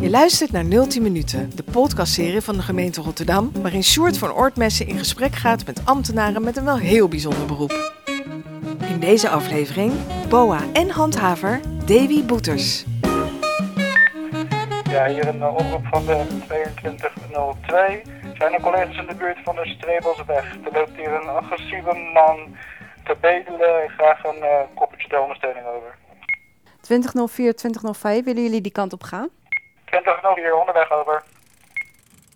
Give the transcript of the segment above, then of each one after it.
Je luistert naar 010 Minuten, de podcastserie van de gemeente Rotterdam, waarin Sjoerd van Oortmessen in gesprek gaat met ambtenaren met een wel heel bijzonder beroep. In deze aflevering BOA en handhaver Davy Boeters. Ja, hier een oproep van de 2202. Zijn er collega's in de buurt van de Streebelsweg? Er loopt hier een agressieve man te bedelen. Ik graag een uh, koppertje de ondersteuning over. 2004, 2005, willen jullie die kant op gaan? 2004, onderweg over.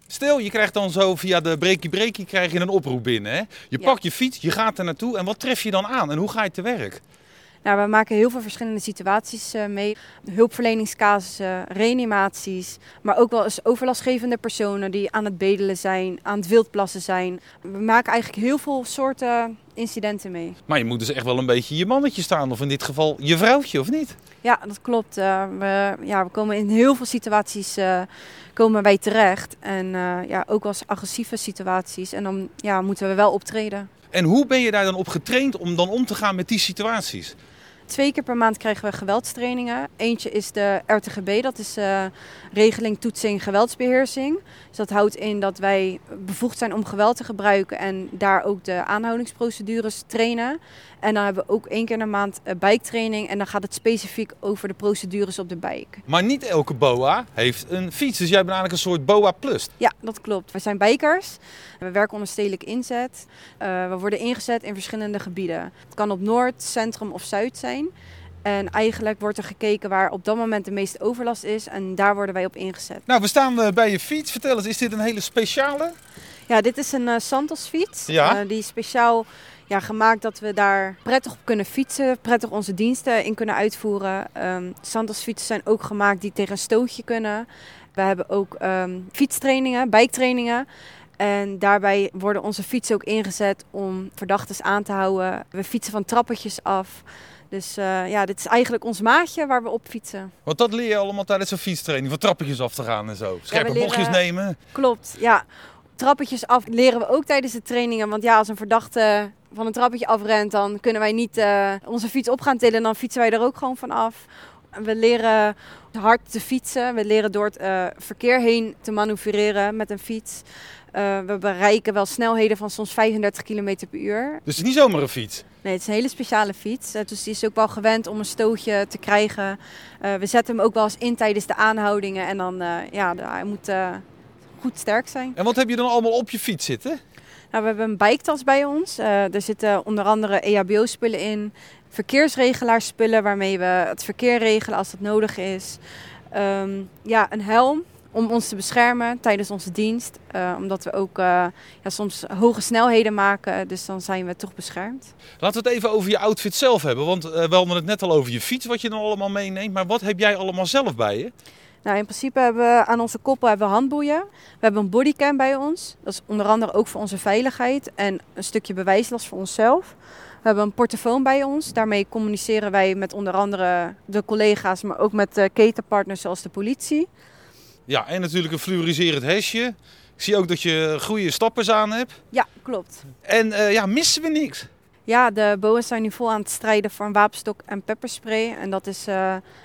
Stel, je krijgt dan zo via de breakie breakie krijg je een oproep binnen. Hè? Je Ja. pakt je fiets, je gaat er naartoe en wat tref je dan aan en hoe ga je te werk? Nou, we maken heel veel verschillende situaties eh, mee. Hulpverleningscasussen, reanimaties, maar ook wel eens overlastgevende personen die aan het bedelen zijn, aan het wildplassen zijn. We maken eigenlijk heel veel soorten incidenten mee. Maar je moet dus echt wel een beetje je mannetje staan, of in dit geval je vrouwtje, of niet? Ja, dat klopt. Eh, we, ja, we komen in heel veel situaties eh, komen wij terecht. En ja, ook eens agressieve situaties. En dan ja, moeten we wel optreden. En hoe ben je daar dan op getraind om dan om te gaan met die situaties? Twee keer per maand krijgen we geweldstrainingen. Eentje is de RTGB, dat is eh, regeling toetsing geweldsbeheersing. Dus dat houdt in dat wij bevoegd zijn om geweld te gebruiken en daar ook de aanhoudingsprocedures trainen. En dan hebben we ook één keer de maand uh, bijktraining en dan gaat het specifiek over de procedures op de bike. Maar niet elke BOA heeft een fiets, dus jij bent eigenlijk een soort BOA plus. Ja, dat klopt. We zijn bikers. We werken onder stedelijk inzet. Uh, we worden ingezet in verschillende gebieden. Het kan op Noord, Centrum of Zuid zijn. En eigenlijk wordt er gekeken waar op dat moment de meeste overlast is. En daar worden wij op ingezet. Nou, we staan uh, bij je fiets. Vertel eens, is dit een hele speciale? Ja, dit is een uh, Santos fiets. Ja? die is speciaal ja, gemaakt dat we daar prettig op kunnen fietsen. Prettig onze diensten in kunnen uitvoeren. Um, Santos fietsen zijn ook gemaakt die tegen een stootje kunnen. We hebben ook um, fietstrainingen, bijktrainingen. En daarbij worden onze fietsen ook ingezet om verdachten aan te houden. We fietsen van trappetjes af. Dus uh, ja, dit is eigenlijk ons maatje waar we op fietsen. Want dat leer je allemaal tijdens een fietstraining, van trappetjes af te gaan en zo. Scherpe ja, bochtjes nemen. Klopt, ja. Trappetjes af leren we ook tijdens de trainingen. Want ja, als een verdachte van een trappetje afrent, dan kunnen wij niet uh, onze fiets op gaan tillen. Dan fietsen wij er ook gewoon van af. We leren hard te fietsen. We leren door het uh, verkeer heen te manoeuvreren met een fiets. Uh, we bereiken wel snelheden van soms 35 km per uur. Dus het is niet zomaar een fiets? Nee, het is een hele speciale fiets. Dus die is ook wel gewend om een stootje te krijgen. We zetten hem ook wel eens in tijdens de aanhoudingen. En dan, ja, hij moet goed sterk zijn. En wat heb je dan allemaal op je fiets zitten? Nou, we hebben een biketas bij ons. er zitten onder andere EHBO-spullen in. Verkeersregelaarspullen waarmee we het verkeer regelen als dat nodig is. Um, ja, een helm om ons te beschermen tijdens onze dienst. Uh, omdat we ook uh, ja, soms hoge snelheden maken, dus dan zijn we toch beschermd. Laten we het even over je outfit zelf hebben. Want uh, we hadden het net al over je fiets, wat je dan allemaal meeneemt. Maar wat heb jij allemaal zelf bij je? Nou, in principe hebben we aan onze koppel hebben we handboeien. We hebben een bodycam bij ons. Dat is onder andere ook voor onze veiligheid en een stukje bewijslast voor onszelf. We hebben een portofoon bij ons. Daarmee communiceren wij met onder andere de collega's, maar ook met de ketenpartners zoals de politie. Ja, en natuurlijk een fluoriserend hesje. Ik zie ook dat je goede stappers aan hebt. Ja, klopt. En uh, ja, missen we niks? Ja, de BOA's zijn nu vol aan het strijden voor een wapenstok en pepperspray. En dat is uh,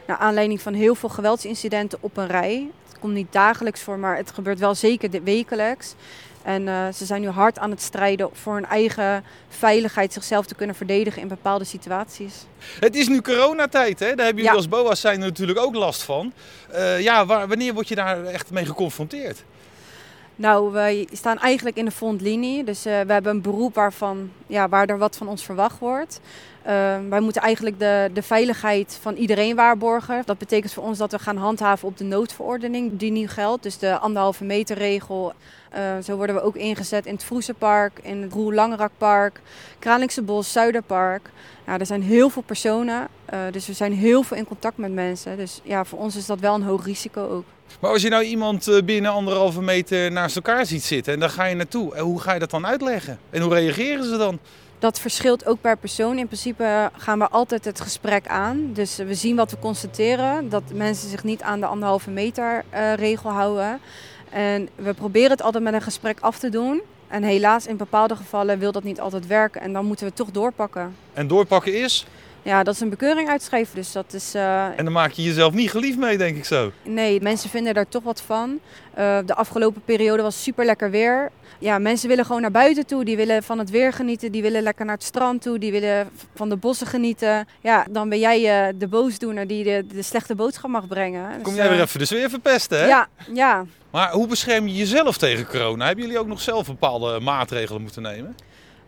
naar aanleiding van heel veel geweldsincidenten op een rij. Het komt niet dagelijks voor, maar het gebeurt wel zeker wekelijks. En uh, ze zijn nu hard aan het strijden voor hun eigen veiligheid, zichzelf te kunnen verdedigen in bepaalde situaties. Het is nu coronatijd, hè? daar hebben jullie Ja. als BOA's zijn natuurlijk ook last van. Uh, ja, waar, wanneer word je daar echt mee geconfronteerd? Nou, wij staan eigenlijk in de frontlinie. Dus uh, we hebben een beroep waarvan, ja, waar er wat van ons verwacht wordt. Uh, wij moeten eigenlijk de, de veiligheid van iedereen waarborgen. Dat betekent voor ons dat we gaan handhaven op de noodverordening die nu geldt. Dus de anderhalve meter regel. Uh, zo worden we ook ingezet in het Vroesenpark, in het Roel Langerakpark, Kralingse Bos, Zuiderpark. Ja, er zijn heel veel personen, uh, dus we zijn heel veel in contact met mensen. Dus ja, voor ons is dat wel een hoog risico ook. Maar als je nou iemand eh, binnen anderhalve meter naast elkaar ziet zitten en daar ga je naartoe, hoe ga je dat dan uitleggen? En hoe reageren ze dan? Dat verschilt ook per persoon. In principe gaan we altijd het gesprek aan. Dus we zien wat we constateren. Dat mensen zich niet aan de anderhalve meter uh, regel houden. En we proberen het altijd met een gesprek af te doen. En helaas, in bepaalde gevallen wil dat niet altijd werken. En dan moeten we toch doorpakken. En doorpakken is? Ja, dat is een bekeuring uitschrijven. Dus dat is. eh, En dan maak je jezelf niet geliefd mee, denk ik zo. Nee, mensen vinden daar toch wat van. Eh, de afgelopen periode was super lekker weer. Ja, mensen willen gewoon naar buiten toe. Die willen van het weer genieten. Die willen lekker naar het strand toe. Die willen van de bossen genieten. Ja, dan ben jij eh, de boosdoener die de, de slechte boodschap mag brengen. Dus, Kom jij weer even de sfeer verpesten, hè? Ja, ja. Maar hoe bescherm je jezelf tegen corona? Hebben jullie ook nog zelf bepaalde maatregelen moeten nemen?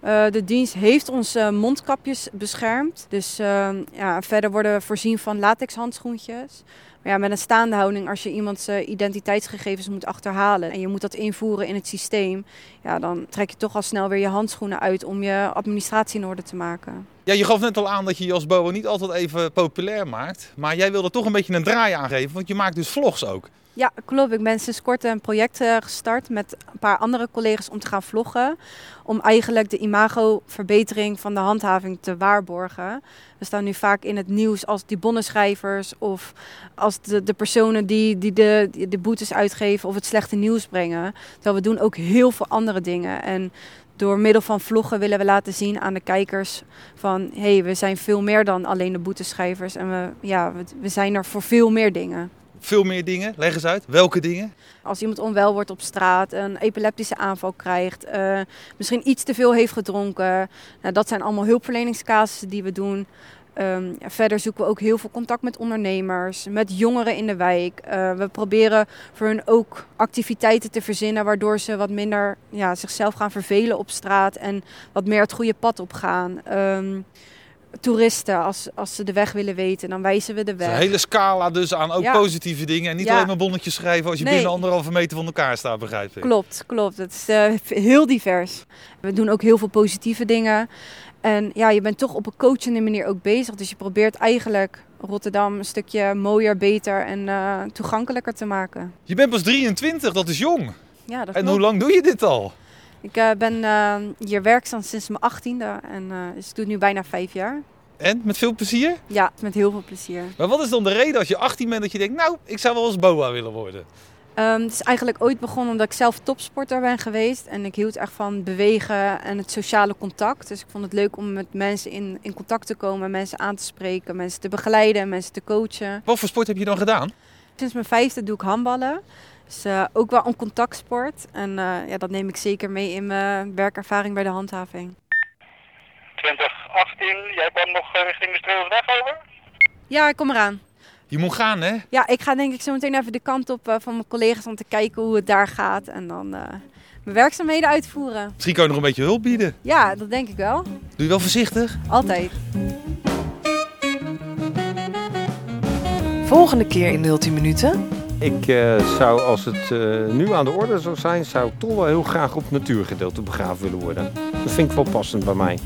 Eh, de dienst heeft onze mondkapjes beschermd. Dus eh, ja, verder worden we voorzien van latex handschoentjes. Maar ja, met een staande houding, als je iemands eh, identiteitsgegevens moet achterhalen en je moet dat invoeren in het systeem, ja, dan trek je toch al snel weer je handschoenen uit om je administratie in orde te maken. Ja, je gaf net al aan dat je je als niet altijd even populair maakt. Maar jij wilde toch een beetje een draai aangeven, want je maakt dus vlogs ook. Ja, klopt. Ik ben sinds kort een project eh, gestart met een paar andere collega's om te gaan vloggen. Om eigenlijk de imagoverbetering van de handhaving te waarborgen. We staan nu vaak in het nieuws als die bonnenschrijvers of als de, de personen die, die de, de boetes uitgeven of het slechte nieuws brengen. Terwijl we doen ook heel veel andere dingen. En door middel van vloggen willen we laten zien aan de kijkers van... hé, hey, we zijn veel meer dan alleen de boeteschrijvers. En we, ja, we, we zijn er voor veel meer dingen. Veel meer dingen, leg eens uit. Welke dingen? Als iemand onwel wordt op straat, een epileptische aanval krijgt, eh, misschien iets te veel heeft gedronken. Nou, dat zijn allemaal hulpverleningscasussen die we doen. Ehm, ja, verder zoeken we ook heel veel contact met ondernemers, met jongeren in de wijk. Eh, we proberen voor hun ook activiteiten te verzinnen waardoor ze wat minder ja, zichzelf gaan vervelen op straat en wat meer het goede pad op gaan. Ehm, toeristen, als, als ze de weg willen weten, dan wijzen we de weg. een hele scala dus aan ook Ja. positieve dingen. En niet Ja. alleen maar bonnetjes schrijven als je Nee. binnen anderhalve meter van elkaar staat, begrijp ik. Klopt, klopt. Het is eh, heel divers. We doen ook heel veel positieve dingen. En ja, je bent toch op een coachende manier ook bezig. Dus je probeert eigenlijk Rotterdam een stukje mooier, beter en eh, toegankelijker te maken. Je bent pas 23, dat is jong. Ja, dat En hoe lang doe je dit al? Ik eh, ben eh, hier werkzaam sinds mijn achttiende en dus ik doe het nu bijna vijf jaar. En met veel plezier? Ja, met heel veel plezier. Maar wat is dan de reden als je 18 bent dat je denkt, nou, ik zou wel eens BOA willen worden? Ehm, het is eigenlijk ooit begonnen omdat ik zelf topsporter ben geweest. En ik hield echt van bewegen en het sociale contact. Dus ik vond het leuk om met mensen in, in contact te komen, mensen aan te spreken, mensen te begeleiden, mensen te coachen. Wat voor sport heb je dan gedaan? Sinds mijn vijfde doe ik handballen. Dus eh, ook wel een contactsport. En eh, ja, dat neem ik zeker mee in mijn werkervaring bij de handhaving. 2018, jij kwam nog eh, richting de Streelsweg over? Ja, ik kom eraan. Je moet gaan, hè? Ja, ik ga denk ik zo meteen even de kant op eh, van mijn collega's om te kijken hoe het daar gaat. En dan eh, mijn werkzaamheden uitvoeren. Misschien kan je nog een beetje hulp bieden. Ja, dat denk ik wel. Doe je wel voorzichtig? Altijd. Volgende keer in 010 minuten. Ik eh, zou, als het eh, nu aan de orde zou zijn, zou ik toch wel heel graag op het natuurgedeelte begraven willen worden. Dat vind ik wel passend bij mij.